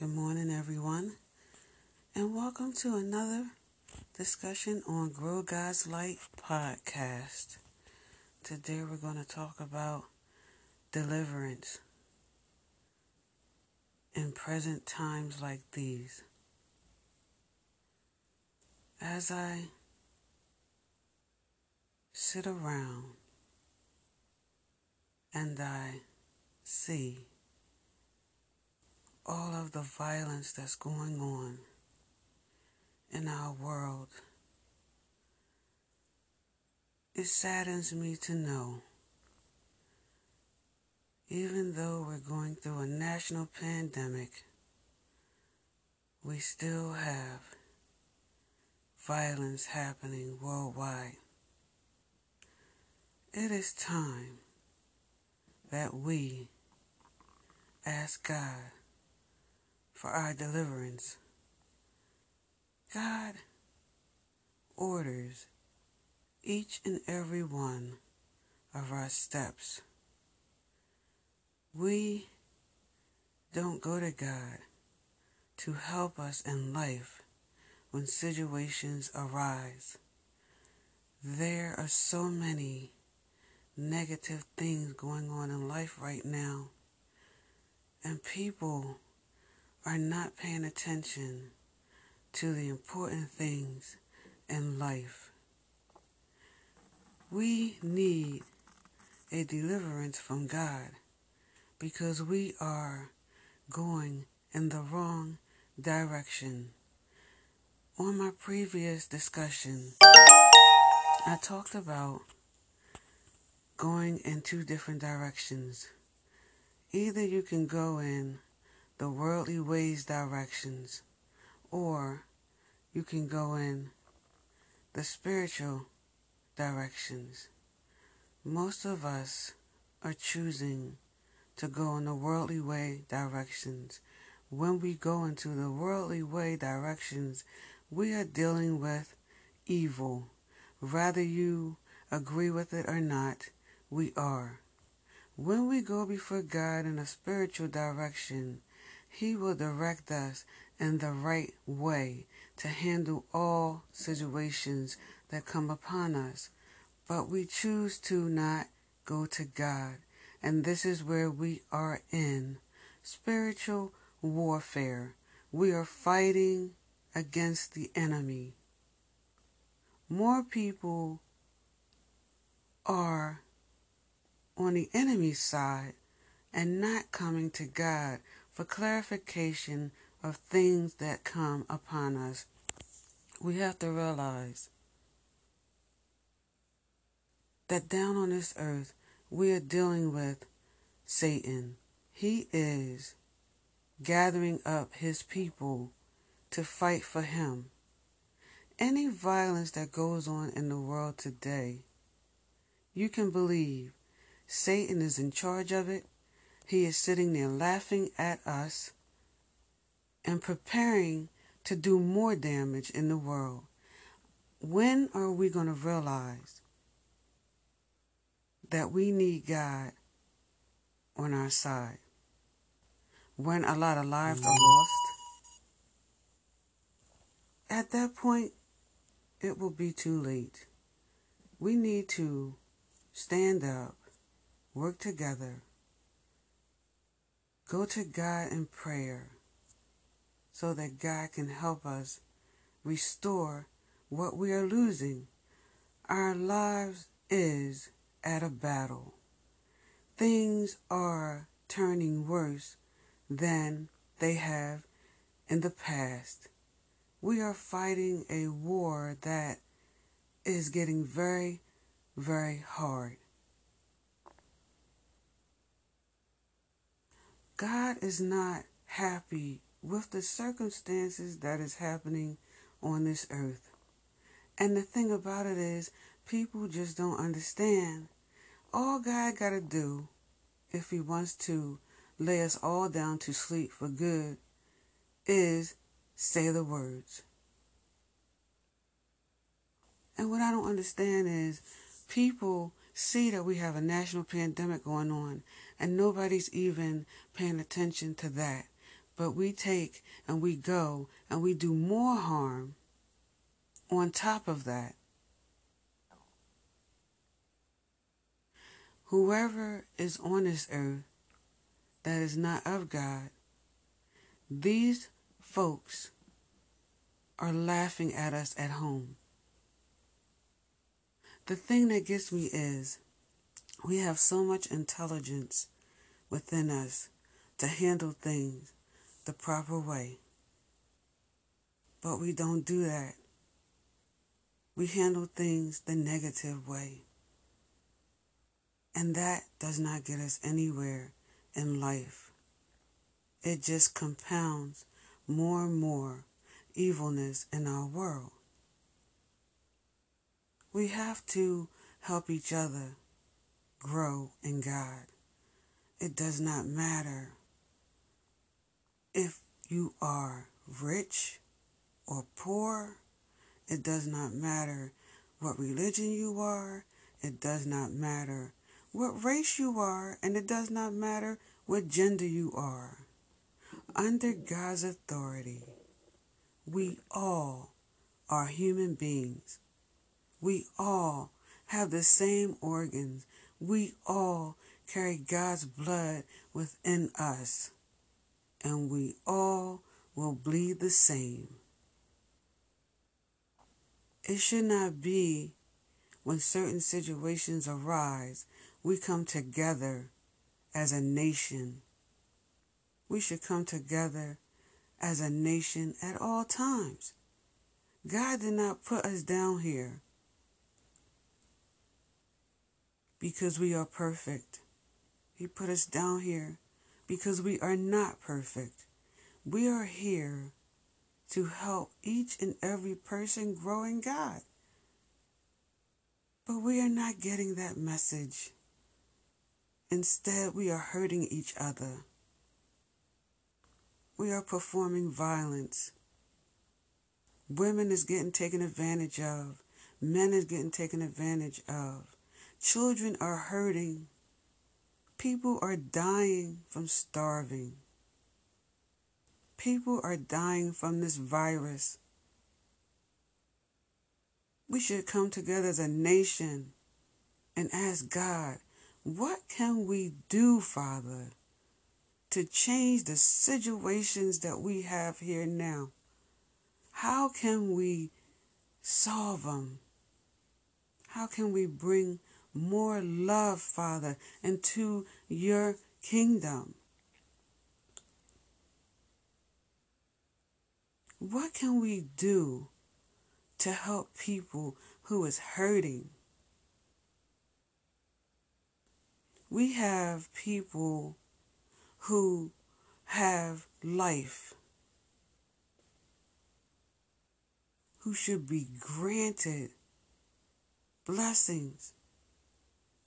Good morning, everyone, and welcome to another discussion on Grow God's Light podcast. Today, we're going to talk about deliverance in present times like these. As I sit around and I see all of the violence that's going on in our world, it saddens me to know, even though we're going through a national pandemic, we still have violence happening worldwide. It is time that we ask God for our deliverance. God orders each and every one of our steps. We don't go to God to help us in life when situations arise. There are so many negative things going on in life right now, and people are not paying attention to the important things in life. We need a deliverance from God because we are going in the wrong direction. On my previous discussion, I talked about going in two different directions. Either you can go in the worldly ways directions, or you can go in the spiritual directions. Most of us are choosing to go in the worldly way directions. When we go into the worldly way directions, we are dealing with evil. Whether you agree with it or not, we are. When we go before God in a spiritual direction, he will direct us in the right way to handle all situations that come upon us. But we choose to not go to God. And this is where we are in spiritual warfare. We are fighting against the enemy. More people are on the enemy's side and not coming to God for clarification of things that come upon us, we have to realize that down on this earth, we are dealing with Satan. He is gathering up his people to fight for him. Any violence that goes on in the world today, you can believe Satan is in charge of it he is sitting there laughing at us and preparing to do more damage in the world. When are we going to realize that we need God on our side? When a lot of lives are lost? At that point, it will be too late. We need to stand up, work together, Go to God in prayer so that God can help us restore what we are losing. Our lives is at a battle. Things are turning worse than they have in the past. We are fighting a war that is getting very, very hard. God is not happy with the circumstances that is happening on this earth. And the thing about it is, people just don't understand. All God got to do, if He wants to lay us all down to sleep for good, is say the words. And what I don't understand is people see that we have a national pandemic going on and nobody's even paying attention to that. but we take and we go and we do more harm on top of that. Whoever is on this earth that is not of God, these folks are laughing at us at home. The thing that gets me is we have so much intelligence within us to handle things the proper way. But we don't do that. We handle things the negative way. And that does not get us anywhere in life. It just compounds more and more evilness in our world. We have to help each other grow in God. It does not matter if you are rich or poor. It does not matter what religion you are. It does not matter what race you are. And it does not matter what gender you are. Under God's authority, we all are human beings. We all have the same organs. We all carry God's blood within us. And we all will bleed the same. It should not be when certain situations arise, we come together as a nation. We should come together as a nation at all times. God did not put us down here because we are perfect. He put us down here because we are not perfect. We are here to help each and every person grow in God. But we are not getting that message. Instead, we are hurting each other we are performing violence. Women is getting taken advantage of. Men is getting taken advantage of. Children are hurting. People are dying from starving. People are dying from this virus. We should come together as a nation and ask God, what can we do, Father? to change the situations that we have here now? How can we solve them? How can we bring more love, Father, and to your kingdom? What can we do to help people who is hurting? We have people who have life, who should be granted blessings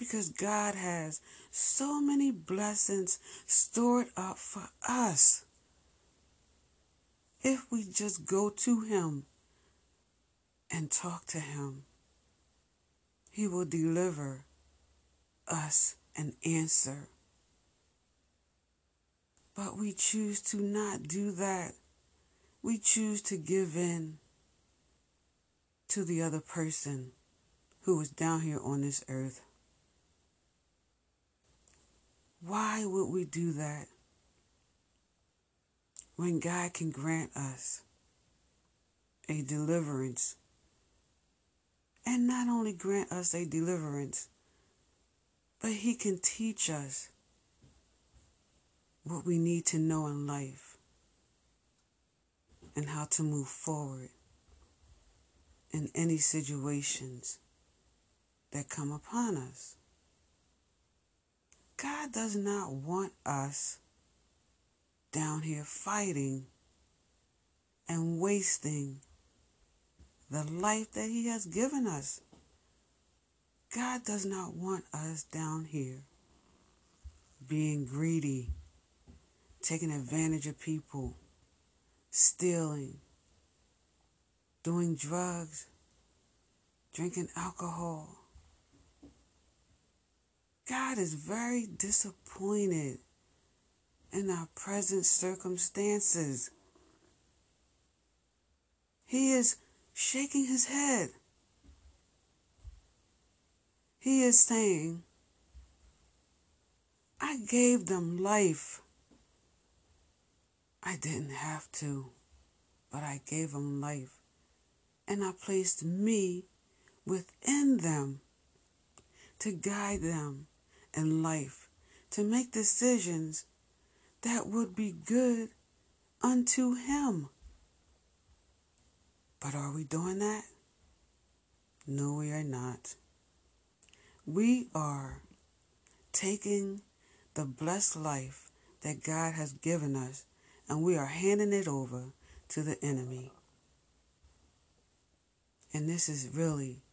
because God has so many blessings stored up for us. If we just go to Him and talk to Him, He will deliver us an answer. But we choose to not do that. We choose to give in to the other person who is down here on this earth. Why would we do that when God can grant us a deliverance? And not only grant us a deliverance, but He can teach us what we need to know in life and how to move forward in any situations that come upon us. God does not want us down here fighting and wasting the life that He has given us. God does not want us down here being greedy taking advantage of people, stealing, doing drugs, drinking alcohol. God is very disappointed in our present circumstances. He is shaking his head. He is saying, I gave them life. I didn't have to, but I gave them life. And I placed me within them to guide them in life, to make decisions that would be good unto Him. But are we doing that? No, we are not. We are taking the blessed life that God has given us and we are handing it over to the enemy. And this is really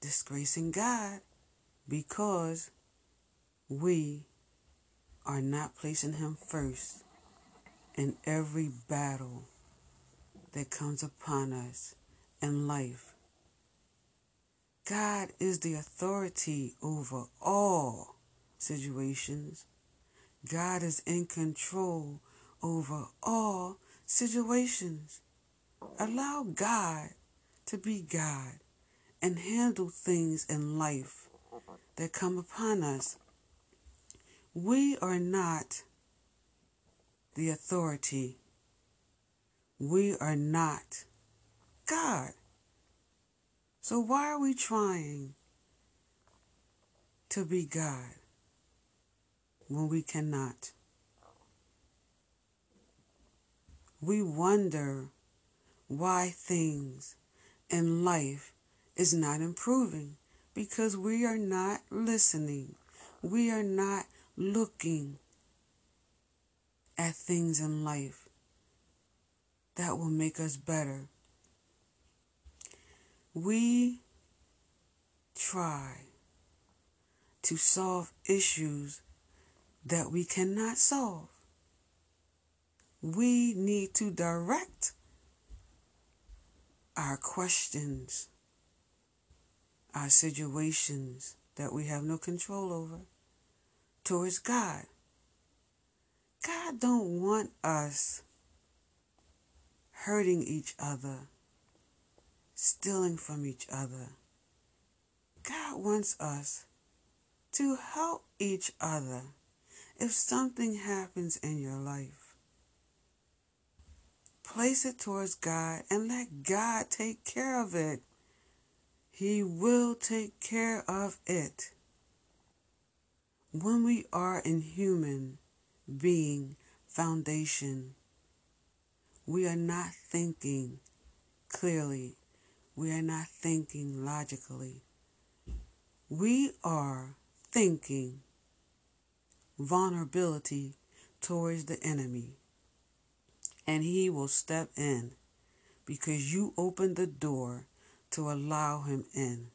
disgracing God because we are not placing Him first in every battle that comes upon us in life. God is the authority over all situations. God is in control over all situations. Allow God to be God and handle things in life that come upon us. We are not the authority we are not God. So why are we trying to be God when we cannot? We wonder why things in life is not improving because we are not listening. We are not looking at things in life that will make us better. We try to solve issues that we cannot solve. We need to direct our questions, our situations that we have no control over towards God. God don't want us hurting each other, stealing from each other. God wants us to help each other if something happens in your life. Place it towards God and let God take care of it. He will take care of it. When we are in human being foundation, we are not thinking clearly. We are not thinking logically. We are thinking vulnerability towards the enemy. And he will step in because you opened the door to allow him in,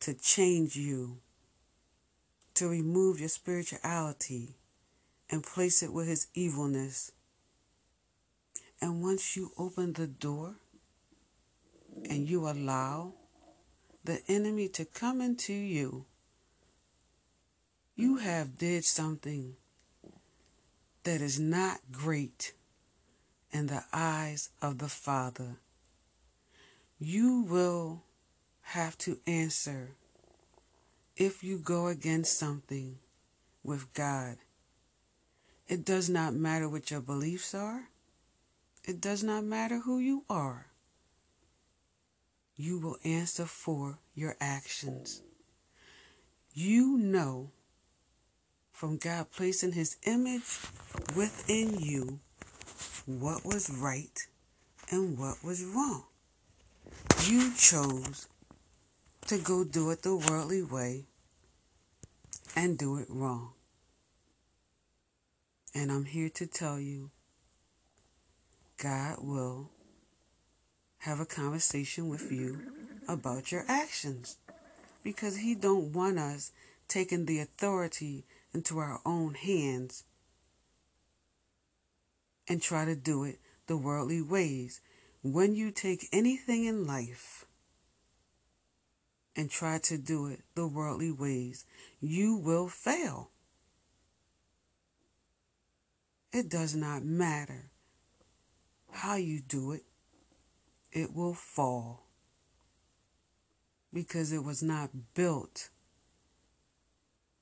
to change you, to remove your spirituality and place it with his evilness and once you open the door and you allow the enemy to come into you, you have did something that is not great in the eyes of the Father. You will have to answer if you go against something with God. It does not matter what your beliefs are. It does not matter who you are. You will answer for your actions. You know from God placing His image within you what was right and what was wrong. You chose to go do it the worldly way and do it wrong. And I'm here to tell you God will have a conversation with you about your actions because he don't want us taking the authority into our own hands and try to do it the worldly ways. When you take anything in life and try to do it the worldly ways, you will fail. It does not matter how you do it, it will fall because it was not built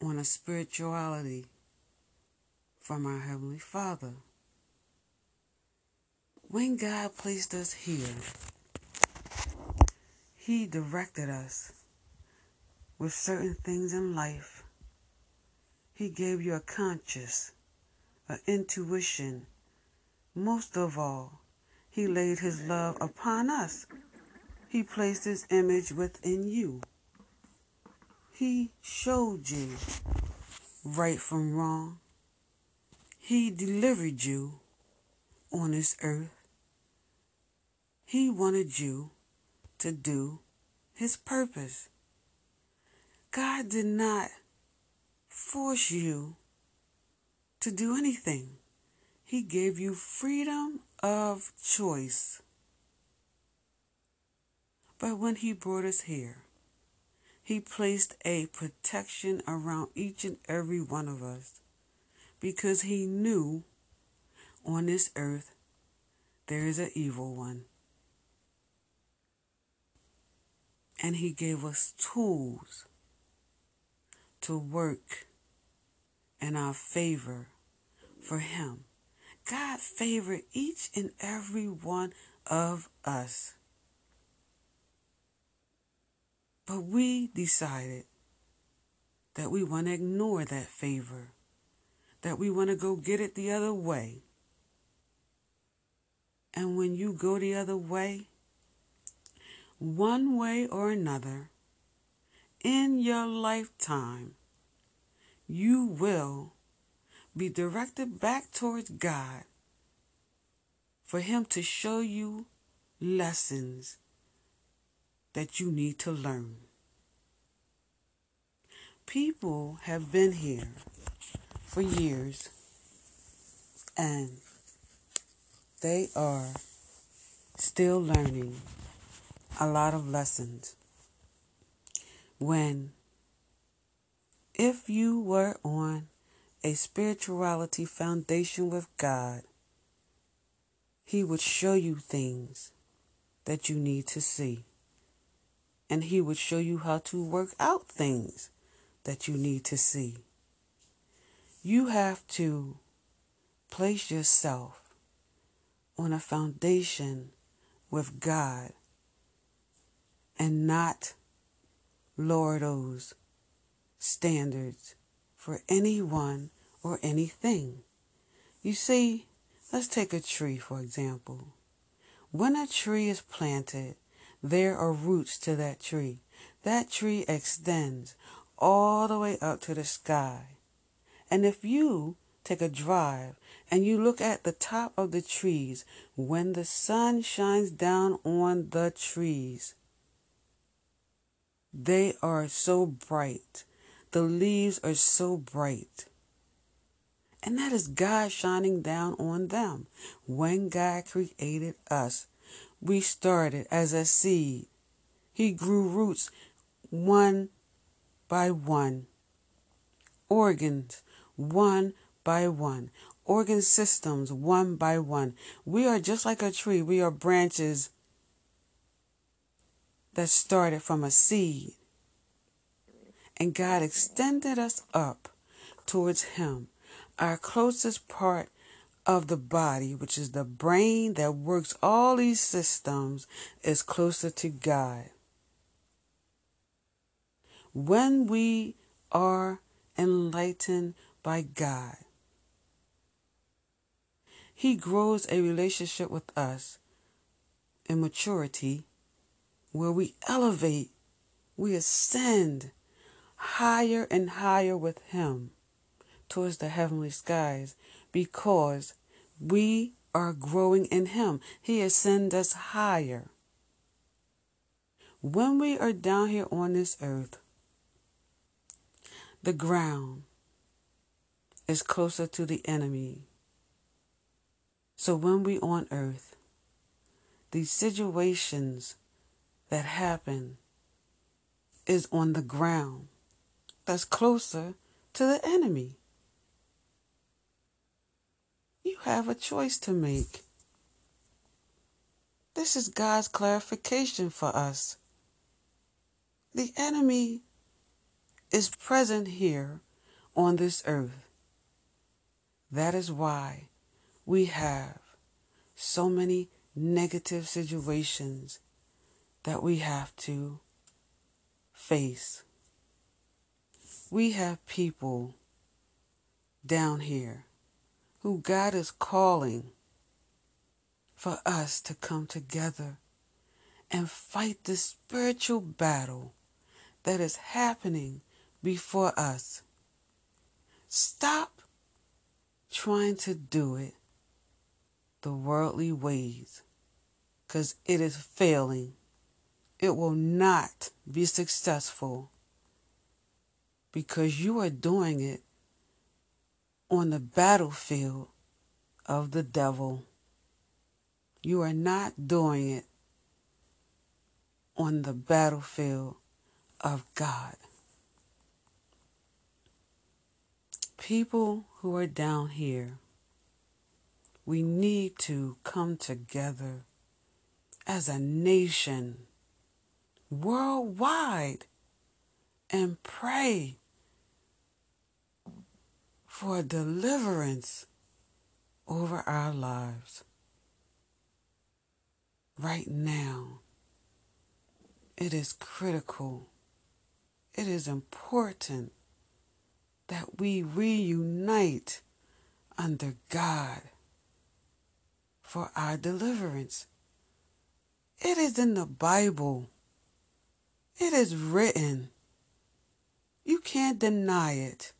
on a spirituality from our Heavenly Father. When God placed us here, He directed us with certain things in life. He gave you a conscience, an intuition. Most of all, He laid His love upon us. He placed His image within you. He showed you right from wrong. He delivered you on this earth. He wanted you to do His purpose. God did not force you to do anything. He gave you freedom of choice. But when He brought us here, He placed a protection around each and every one of us because He knew on this earth there is an evil one. And He gave us tools to work in our favor for Him. God favored each and every one of us. But we decided that we want to ignore that favor, that we want to go get it the other way. And when you go the other way, one way or another, in your lifetime, you will be directed back towards God for Him to show you lessons that you need to learn. People have been here for years and they are still learning a lot of lessons. When, if you were on a spirituality foundation with God, He would show you things that you need to see. And He would show you how to work out things that you need to see. You have to place yourself on a foundation with God and not lower those standards for anyone or anything. You see, let's take a tree for example. When a tree is planted, there are roots to that tree. That tree extends all the way up to the sky. And if you take a drive and you look at the top of the trees when the sun shines down on the trees, they are so bright. The leaves are so bright. And that is God shining down on them. When God created us, we started as a seed. He grew roots one by one, organs one by one, organ systems one by one. We are just like a tree. We are branches that started from a seed. And God extended us up towards Him, our closest part of the body, which is the brain that works all these systems, is closer to God. When we are enlightened by God, He grows a relationship with us in maturity where we elevate, we ascend higher and higher with Him towards the heavenly skies because we are growing in Him. He ascends us higher. When we are down here on this earth, the ground is closer to the enemy. So when we on earth, these situations that happen is on the ground that's closer to the enemy. You have a choice to make. This is God's clarification for us. The enemy is present here on this earth. That is why we have so many negative situations that we have to face. We have people down here who God is calling for us to come together and fight the spiritual battle that is happening before us. Stop trying to do it the worldly ways because it is failing. It will not be successful because you are doing it on the battlefield of the devil. You are not doing it on the battlefield of God. People who are down here, we need to come together as a nation worldwide and pray for deliverance over our lives. Right now, it is critical, it is important that we reunite under God for our deliverance. It is in the Bible. It is written. You can't deny it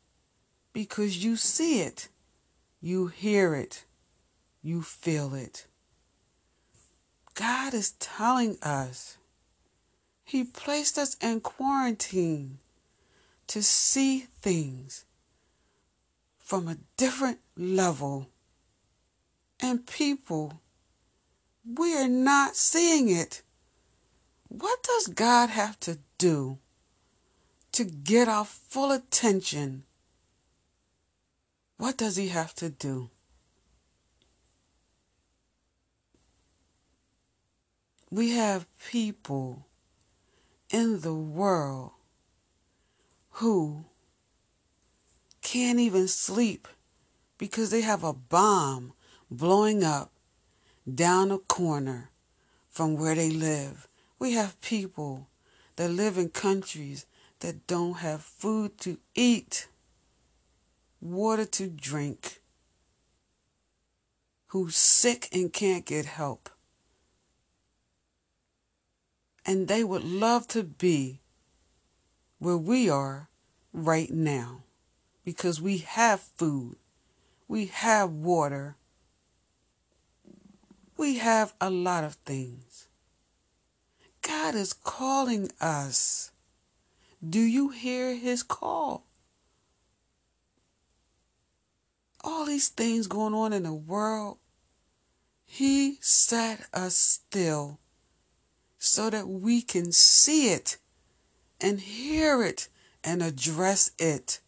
because you see it, you hear it, you feel it. God is telling us He placed us in quarantine to see things from a different level. And people, we are not seeing it. What does God have to do to get our full attention what does he have to do? We have people in the world who can't even sleep because they have a bomb blowing up down a corner from where they live. We have people that live in countries that don't have food to eat water to drink, who's sick and can't get help. And they would love to be where we are right now because we have food, we have water, we have a lot of things. God is calling us. Do you hear his call? all these things going on in the world, He set us still so that we can see it and hear it and address it.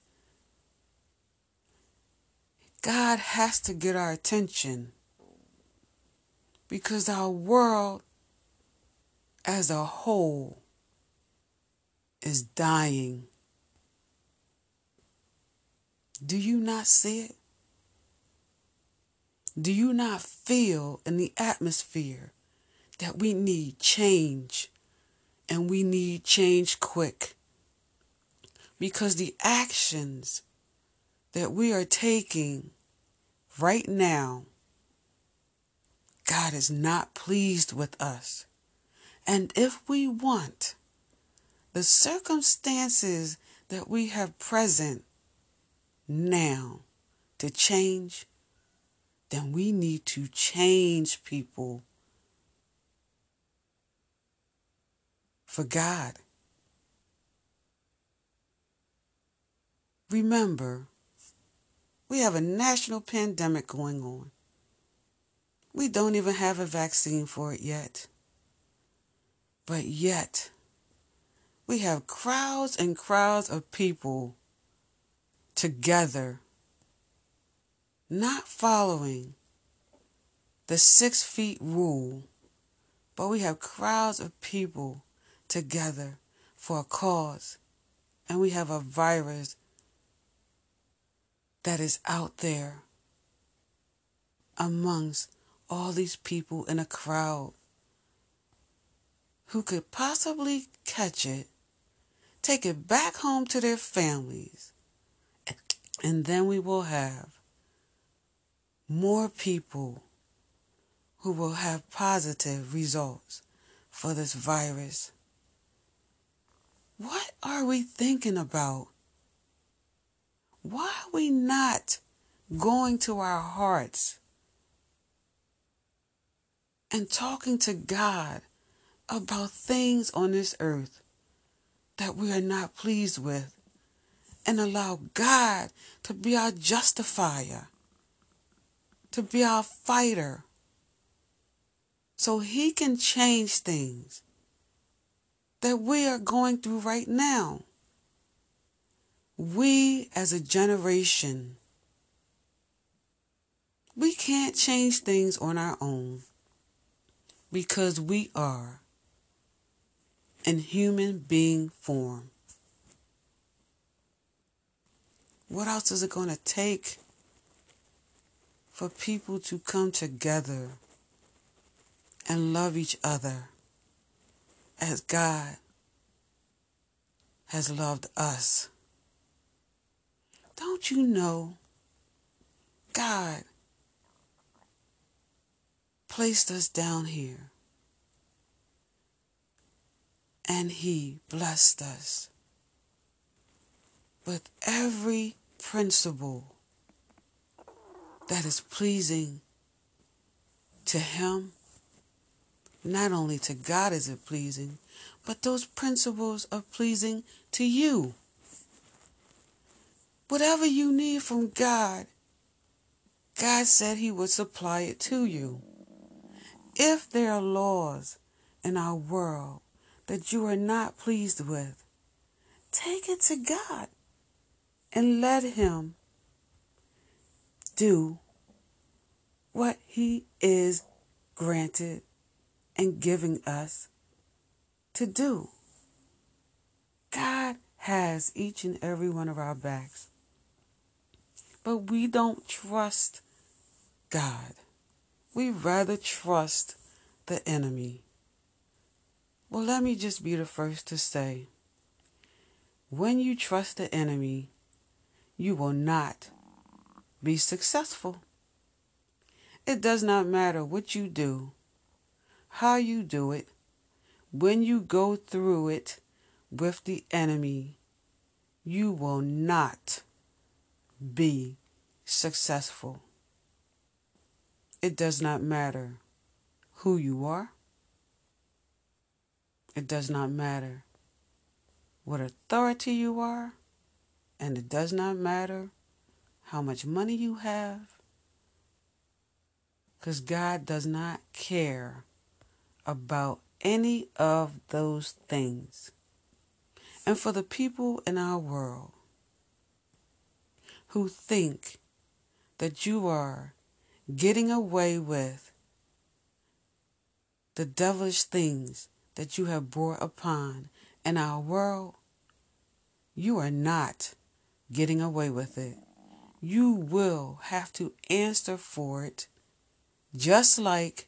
God has to get our attention because our world as a whole is dying. Do you not see it? Do you not feel in the atmosphere that we need change and we need change quick? Because the actions that we are taking right now, God is not pleased with us. And if we want the circumstances that we have present now to change, then we need to change people for God. Remember, we have a national pandemic going on. We don't even have a vaccine for it yet. But yet, we have crowds and crowds of people together not following the six feet rule, but we have crowds of people together for a cause, and we have a virus that is out there amongst all these people in a crowd who could possibly catch it, take it back home to their families, and then we will have more people who will have positive results for this virus. What are we thinking about? Why are we not going to our hearts and talking to God about things on this earth that we are not pleased with and allow God to be our justifier, to be our fighter, so He can change things that we are going through right now. We as a generation, we can't change things on our own because we are in human being form. What else is it going to take for people to come together and love each other as God has loved us? Don't you know God placed us down here and He blessed us with every principle that is pleasing to Him. Not only to God is it pleasing, but those principles are pleasing to you. Whatever you need from God, God said He would supply it to you. If there are laws in our world that you are not pleased with, take it to God and let Him do what He is granted and giving us to do. God has each and every one of our backs. But we don't trust God. We rather trust the enemy. Well, let me just be the first to say when you trust the enemy, you will not be successful. It does not matter what you do, how you do it, when you go through it with the enemy, you will not be successful. It does not matter who you are. It does not matter what authority you are. And it does not matter how much money you have. Because God does not care about any of those things. And for the people in our world who think that you are getting away with the devilish things that you have brought upon in our world, you are not getting away with it. You will have to answer for it, just like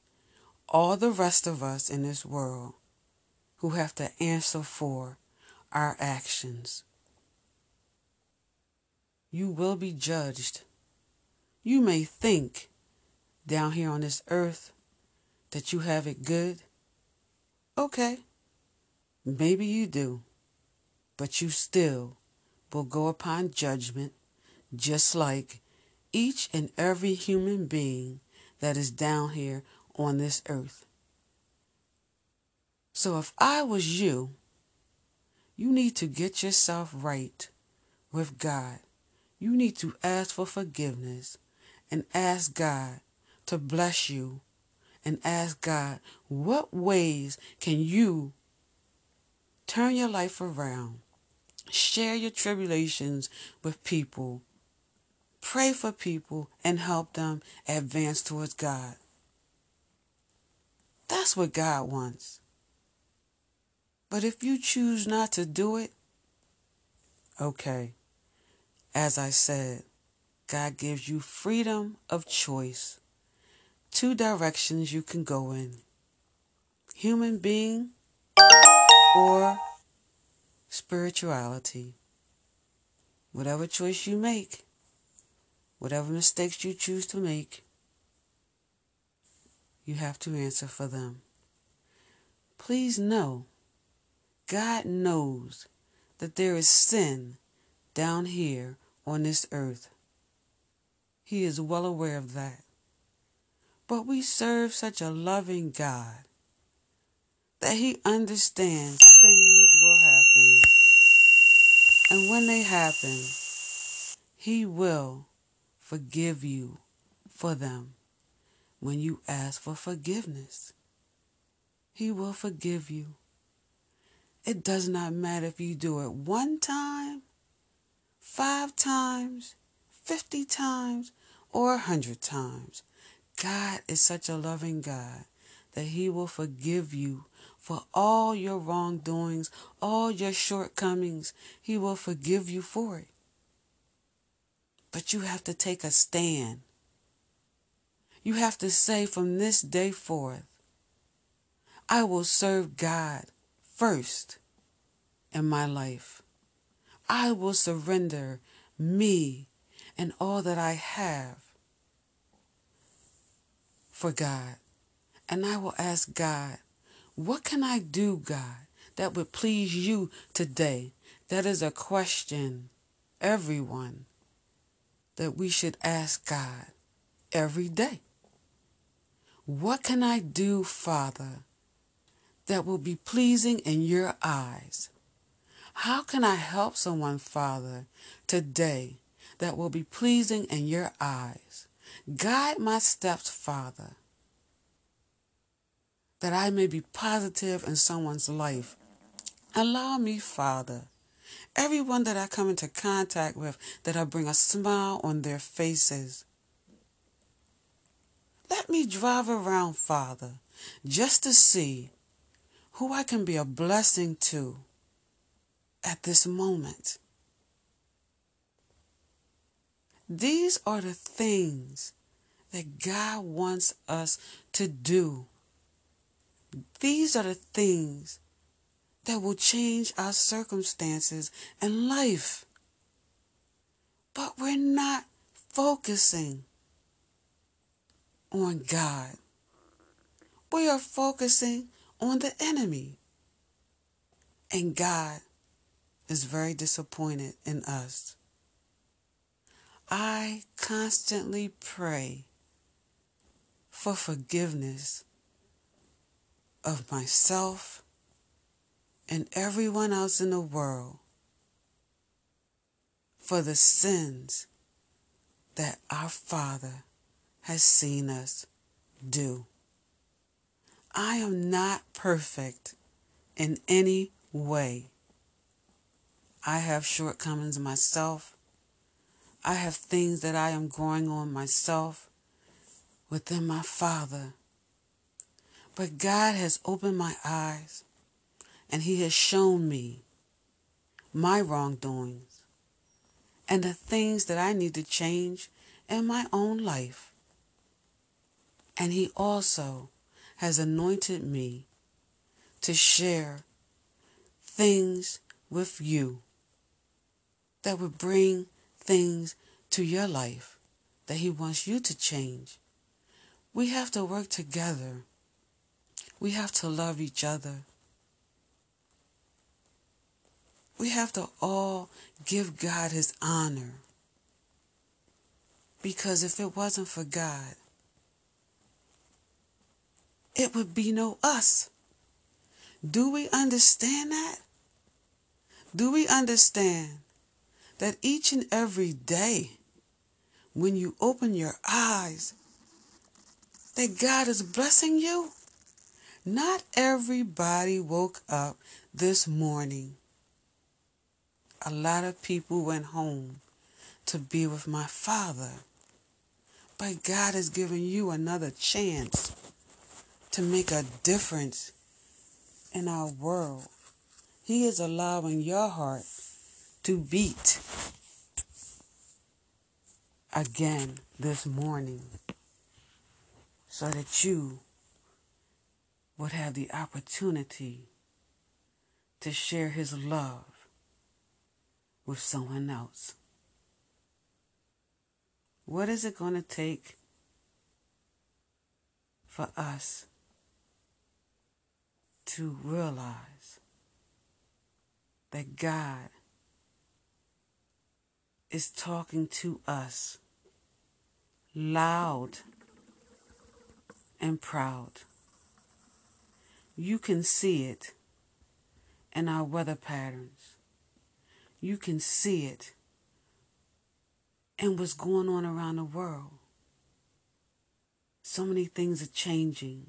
all the rest of us in this world who have to answer for our actions. You will be judged. You may think down here on this earth that you have it good. Okay, maybe you do, but you still will go upon judgment just like each and every human being that is down here on this earth. So if I was you, you need to get yourself right with God. You need to ask for forgiveness and ask God to bless you and ask God, what ways can you turn your life around? Share your tribulations with people. Pray for people and help them advance towards God. That's what God wants. But if you choose not to do it, okay. As I said, God gives you freedom of choice. Two directions you can go in human being or spirituality. Whatever choice you make, whatever mistakes you choose to make, you have to answer for them. Please know, God knows that there is sin down here on this earth. He is well aware of that. But we serve such a loving God that He understands things will happen. And when they happen, He will forgive you for them when you ask for forgiveness. He will forgive you. It does not matter if you do it one time, five times, 50 times, or a hundred times. God is such a loving God that He will forgive you for all your wrongdoings, all your shortcomings. He will forgive you for it. But you have to take a stand. You have to say from this day forth, I will serve God first in my life. I will surrender me and all that I have for God. And I will ask God, what can I do, God, that would please you today? That is a question, everyone, that we should ask God every day. What can I do, Father, that will be pleasing in your eyes? How can I help someone, Father, today that will be pleasing in your eyes? Guide my steps, Father, that I may be positive in someone's life. Allow me, Father, everyone that I come into contact with, that I bring a smile on their faces. Let me drive around, Father, just to see who I can be a blessing to at this moment. These are the things that God wants us to do. These are the things that will change our circumstances and life. But we're not focusing on God. We are focusing on the enemy. And God is very disappointed in us. I constantly pray for forgiveness of myself and everyone else in the world for the sins that our Father has seen us do. I am not perfect in any way. I have shortcomings myself. I have things that I am growing on myself within my Father. But God has opened my eyes and He has shown me my wrongdoings and the things that I need to change in my own life. And He also has anointed me to share things with you that would bring things to your life that He wants you to change. We have to work together. We have to love each other. We have to all give God His honor. Because if it wasn't for God, it would be no us. Do we understand that? Do we understand that each and every day when you open your eyes, that God is blessing you? Not everybody woke up this morning. A lot of people went home to be with my Father. But God has given you another chance to make a difference in our world. He is allowing your heart to beat again this morning so that you would have the opportunity to share his love with someone else. What is it going to take for us to realize that God is talking to us loud and proud. You can see it in our weather patterns. You can see it in what's going on around the world. So many things are changing.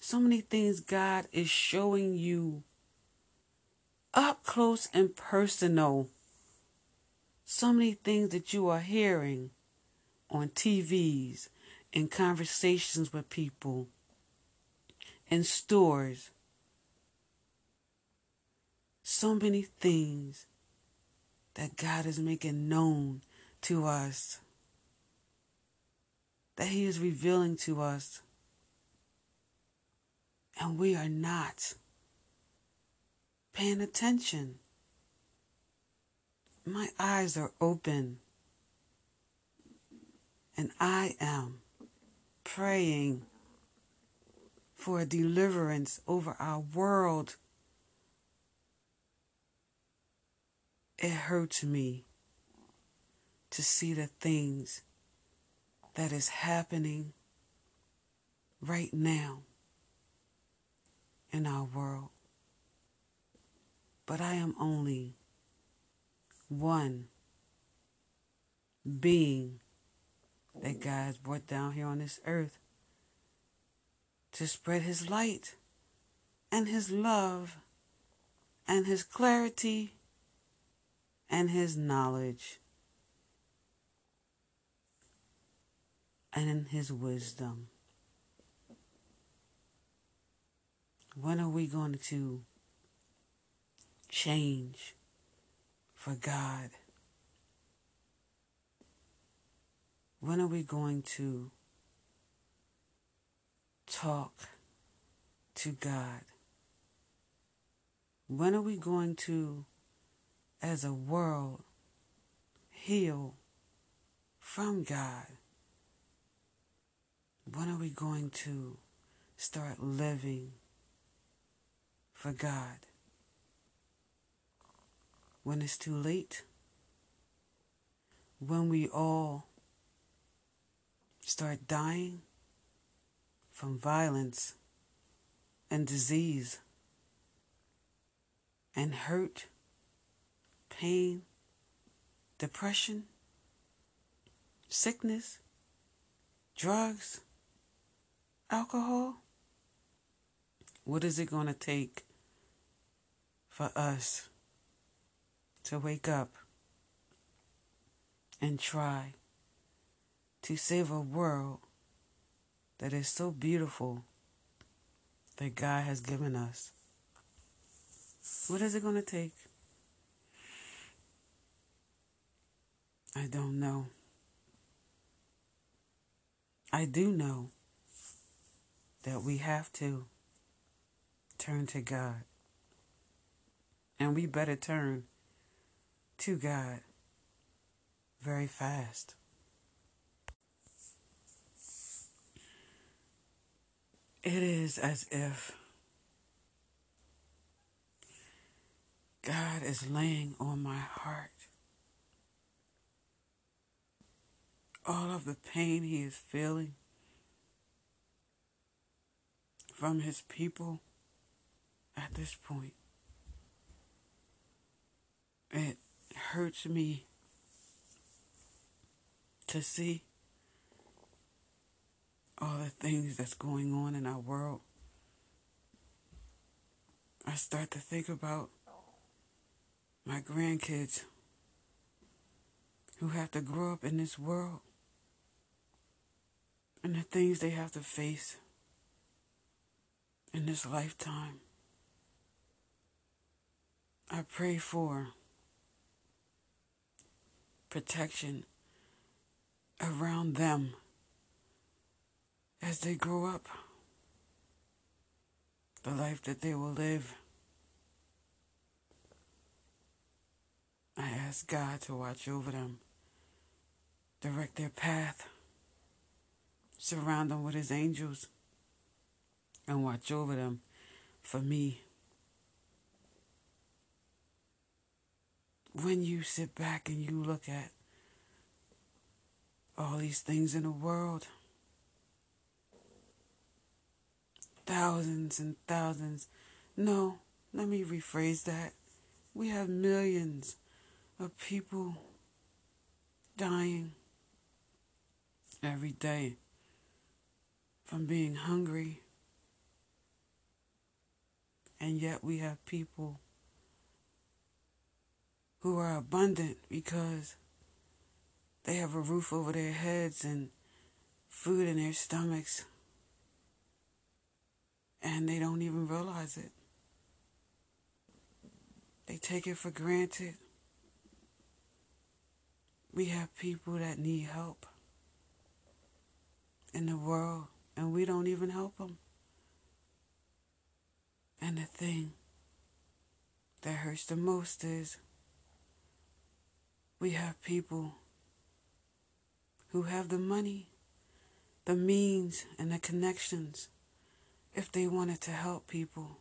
So many things God is showing you up close and personal. So many things that you are hearing on TVs, in conversations with people, in stores. So many things that God is making known to us, that He is revealing to us, and we are not paying attention. My eyes are open, and I am praying for a deliverance over our world. It hurts me to see the things that is happening right now in our world. But I am only one being that God's brought down here on this earth to spread His light and His love and His clarity and His knowledge and His wisdom. When are we going to change for God? When are we going to talk to God? When are we going to, as a world, heal from God? When are we going to start living for God? When it's too late? When we all start dying from violence and disease and hurt, pain, depression, sickness, drugs, alcohol? What is it going to take for us to wake up and try to save a world that is so beautiful that God has given us. What is it going to take? I don't know. I do know that we have to turn to God. And we better turn to God very fast. It is as if God is laying on my heart all of the pain he is feeling from his people at this point. It hurts me to see all the things that's going on in our world, I start to think about my grandkids who have to grow up in this world and the things they have to face in this lifetime. I pray for protection around them as they grow up, the life that they will live. I ask God to watch over them, direct their path, surround them with His angels, and watch over them for me. When you sit back and you look at all these things in the world, thousands and thousands. No, let me rephrase that. We have millions of people dying every day from being hungry. And yet we have people who are abundant because they have a roof over their heads and food in their stomachs. And they don't even realize it. They take it for granted. We have people that need help in the world, and we don't even help them. And the thing that hurts the most is we have people who have the money, the means, and the connections. If they wanted to help people,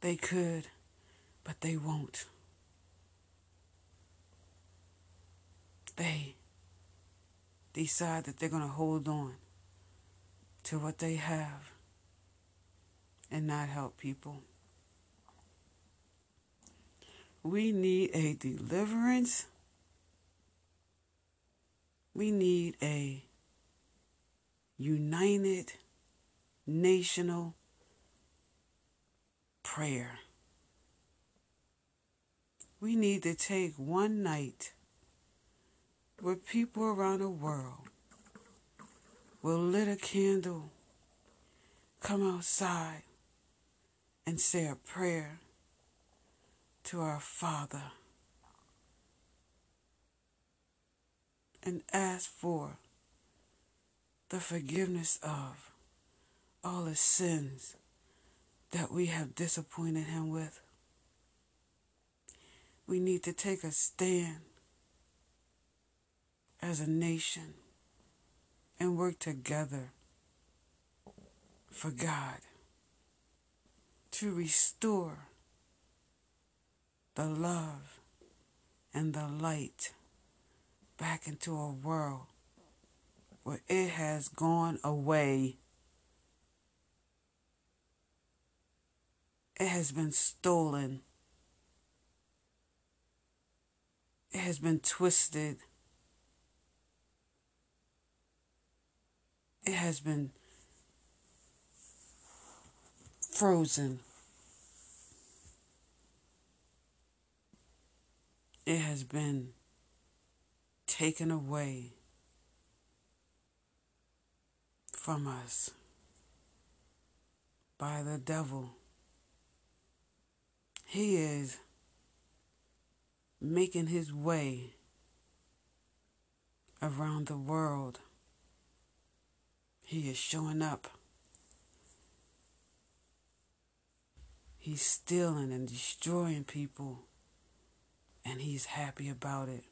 they could, but they won't. they decide that they're going to hold on to what they have and not help people. We need a deliverance. We need a united national prayer. We need to take one night where people around the world will lit a candle, come outside, and say a prayer to our Father and ask for the forgiveness of all the sins that we have disappointed Him with. We need to take a stand as a nation and work together for God to restore the love and the light back into a world where it has gone away. It has been stolen. It has been twisted. it has been frozen. It has been taken away from us by the devil. He is making his way around the world he is showing up. He's stealing and destroying people, and he's happy about it.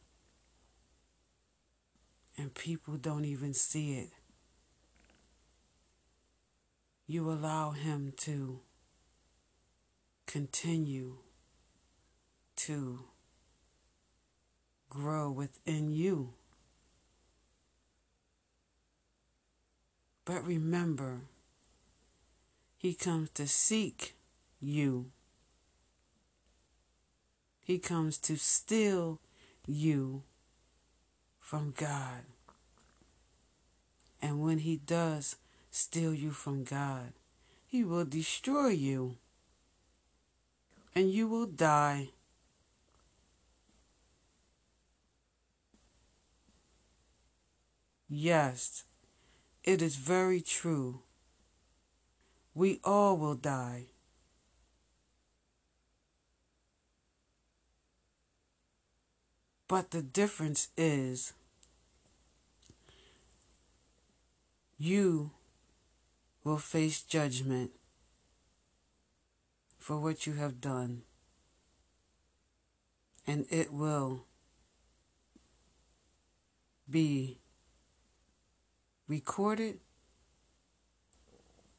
And people don't even see it. You allow him to continue to grow within you. But remember, He comes to seek you. He comes to steal you from God. And when He does steal you from God, He will destroy you. And you will die. Yes, it is very true. We all will die. But the difference is you will face judgment for what you have done. And it will be recorded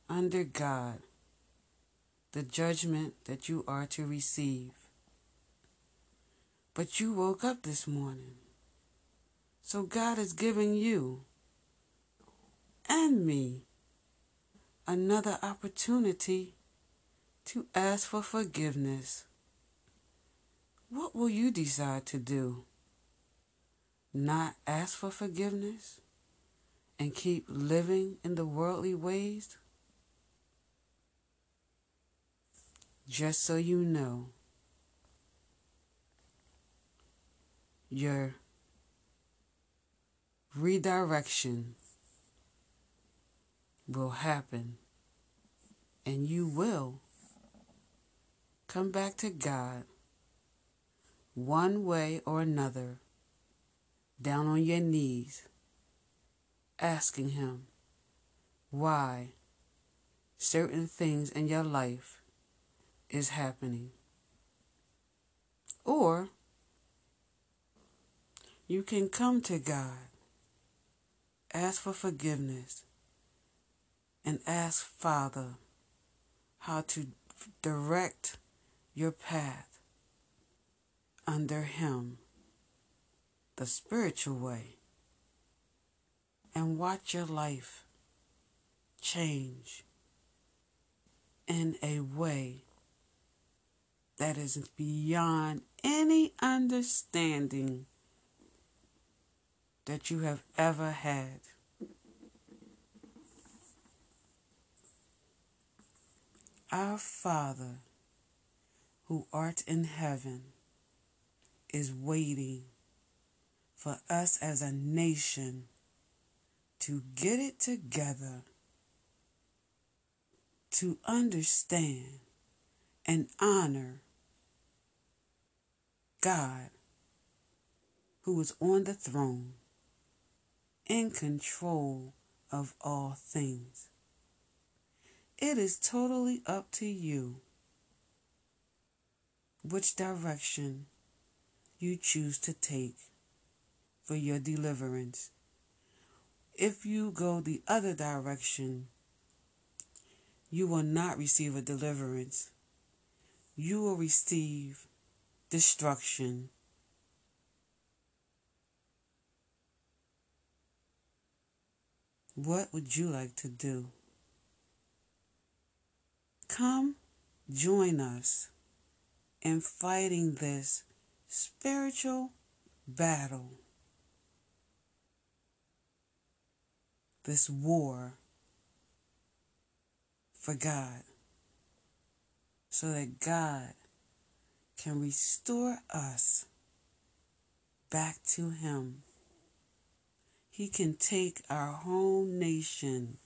under God the judgment that you are to receive. But you woke up this morning. So God has given you and me another opportunity to ask for forgiveness. What will you decide to do? Not ask for forgiveness and keep living in the worldly ways? Just so you know, your redirection will happen and you will come back to God one way or another, down on your knees, asking Him why certain things in your life is happening. Or you can come to God, ask for forgiveness, and ask Father how to direct your path under Him the spiritual way and watch your life change in a way that is beyond any understanding that you have ever had. Our Father, who art in heaven, is waiting for us as a nation to get it together, to understand and honor God, who is on the throne, in control of all things. It is totally up to you which direction you choose to take for your deliverance. If you go the other direction, you will not receive a deliverance. You will receive destruction. What would you like to do? Come join us in fighting this spiritual battle, this war for God, so that God can restore us back to Him. He can take our whole nation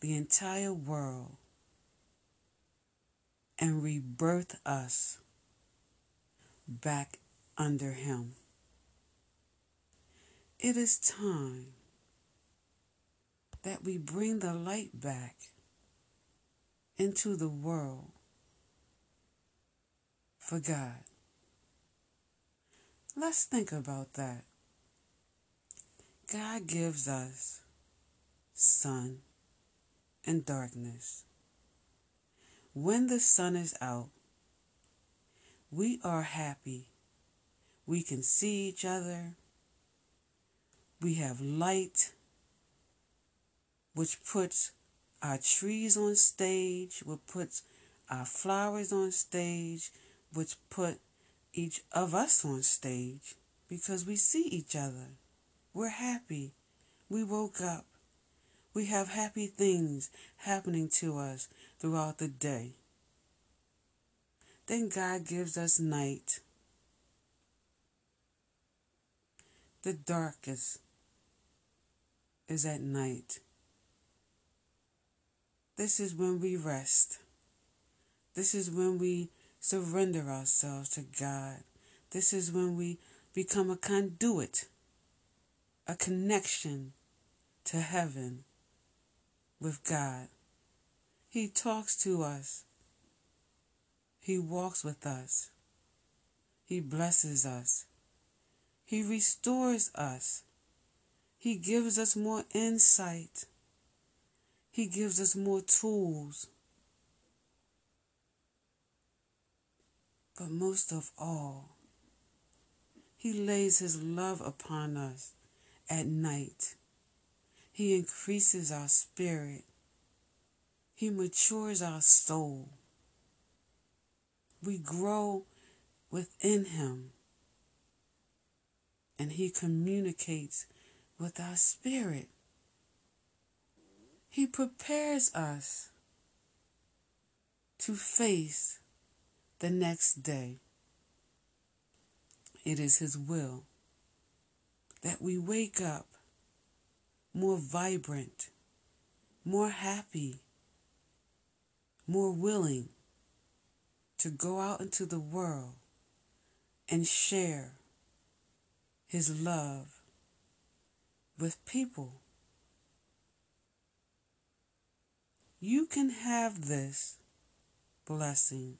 the entire world and rebirth us back under Him. It is time that we bring the light back into the world for God. Let's think about that. God gives us sun and darkness. When the sun is out, we are happy. We can see each other. We have light, which puts our trees on stage, which puts our flowers on stage, which put each of us on stage because we see each other. We're happy. We woke up. We have happy things happening to us throughout the day. Then God gives us night. The darkest is at night This is when we rest. This is when we surrender ourselves to God. This is when we become a conduit, a connection to heaven with God. He talks to us. He walks with us. He blesses us. He restores us. He gives us more insight. He gives us more tools. But most of all, He lays His love upon us at night. He increases our spirit. He matures our soul. We grow within Him. And He communicates with our spirit. He prepares us to face the next day. It is His will that we wake up more vibrant, more happy, more willing to go out into the world and share His love with people. You can have this blessing,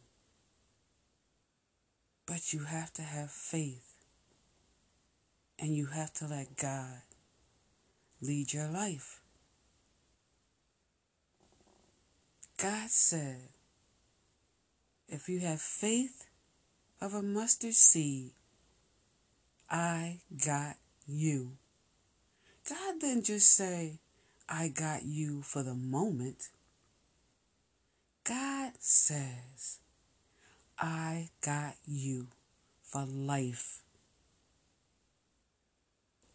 but you have to have faith and you have to let God lead your life. God said, if you have faith of a mustard seed, I got you. God didn't just say, I got you for the moment. God says, I got you for life.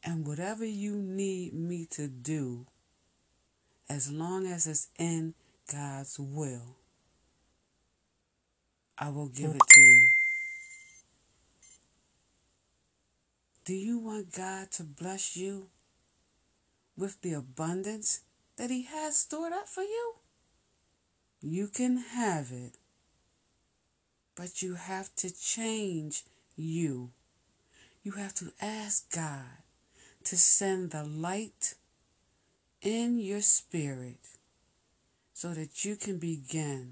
And whatever you need me to do, as long as it's in God's will, I will give it to you. Do you want God to bless you with the abundance that He has stored up for you? You can have it, but you have to change you. You have to ask God to send the light in your spirit so that you can begin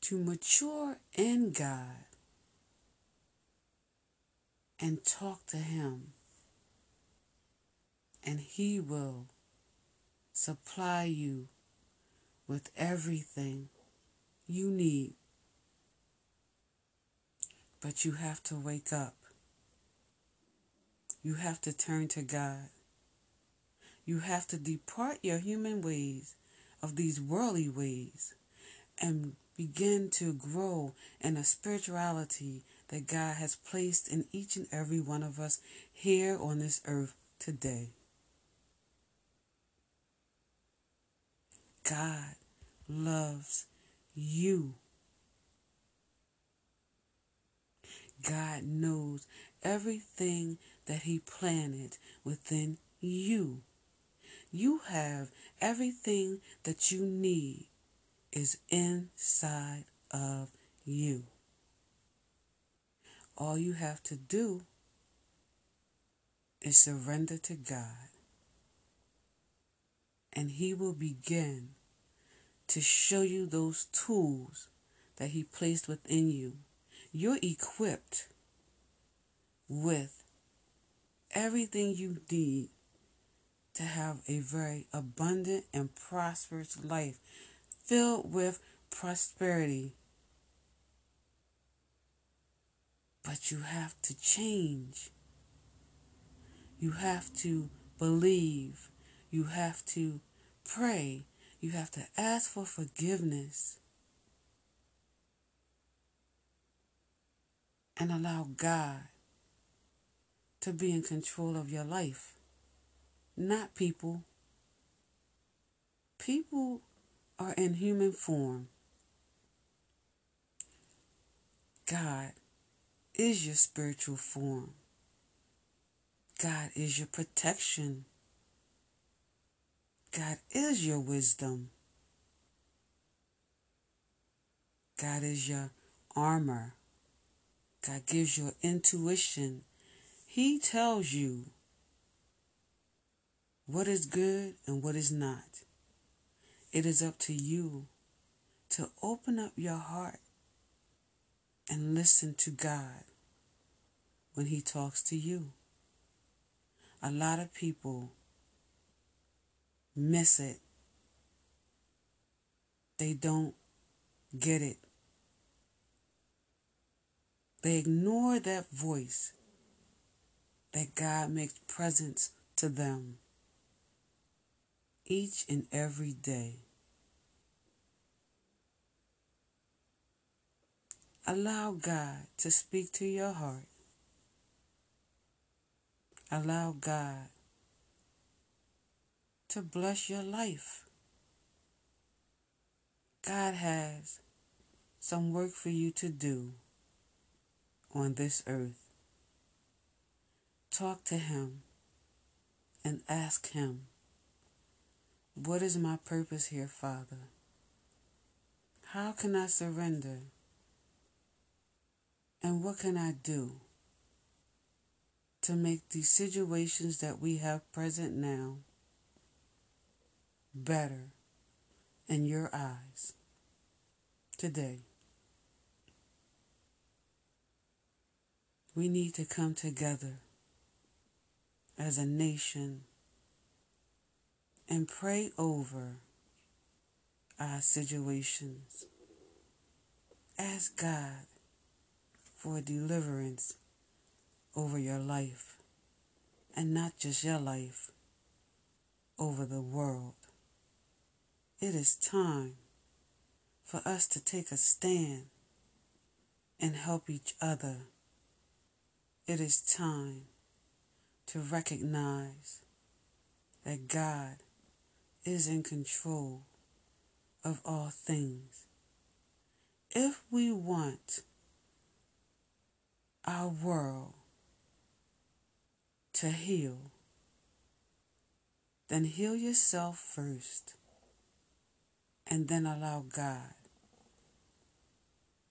to mature in God and talk to Him, and He will supply you with everything you need. But you have to wake up. You have to turn to God. You have to depart your human ways of these worldly ways and begin to grow in a spirituality that God has placed in each and every one of us here on this earth today. God loves you. God knows everything that He planted within you. You have everything that you need is inside of you. All you have to do is surrender to God, and He will begin to show you those tools that He placed within you. You're equipped with everything you need to have a very abundant and prosperous life filled with prosperity But you have to change. You have to believe. You have to pray. You have to ask for forgiveness. And allow God to be in control of your life, not people. People are in human form. God is your spiritual form. God is your protection. God is your wisdom. God is your armor. God gives you intuition. He tells you what is good and what is not. It is up to you to open up your heart and listen to God when He talks to you. A lot of people miss it, they don't get it. They ignore that voice that God makes presence to them each and every day. Allow God to speak to your heart. Allow God to bless your life. God has some work for you to do on this earth. Talk to Him and ask Him, What is my purpose here, Father? How can I surrender? And what can I do to make these situations that we have present now better in your eyes today? We need to come together as a nation and pray over our situations. Ask God for deliverance over your life, and not just your life, over the world. It is time for us to take a stand and help each other. It is time to recognize that God is in control of all things. If we want our world to heal, then heal yourself first and then allow God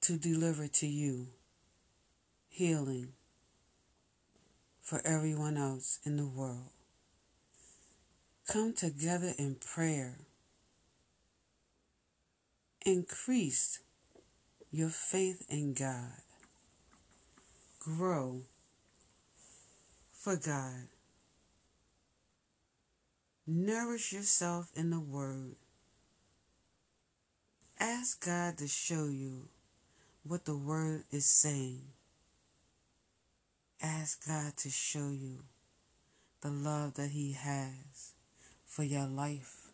to deliver to you healing for everyone else in the world. Come together in prayer. Increase your faith in God grow for God. Nourish yourself in the Word. Ask God to show you what the Word is saying. Ask God to show you the love that He has for your life.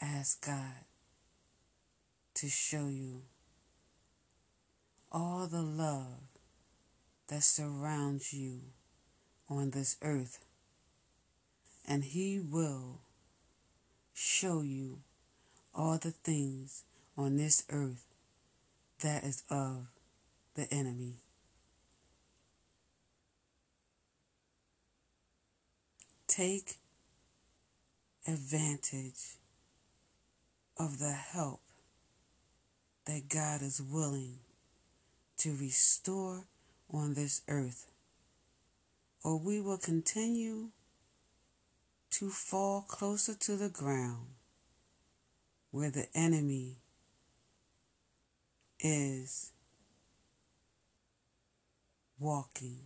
Ask God to show you all the love that surrounds you on this earth. And He will show you all the things on this earth that is of the enemy. Take advantage of the help that God is willing to restore on this earth, or we will continue to fall closer to the ground where the enemy is walking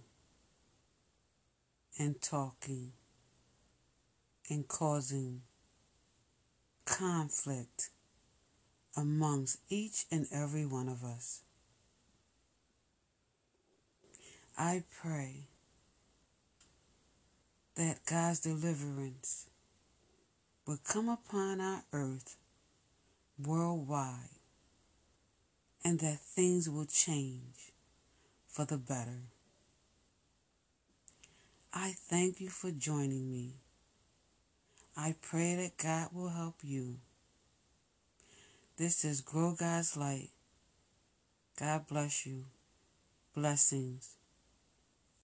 and talking and causing conflict amongst each and every one of us. I pray that God's deliverance will come upon our earth worldwide and that things will change for the better. I thank you for joining me. I pray that God will help you. This is Grow God's Light. God bless you. Blessings.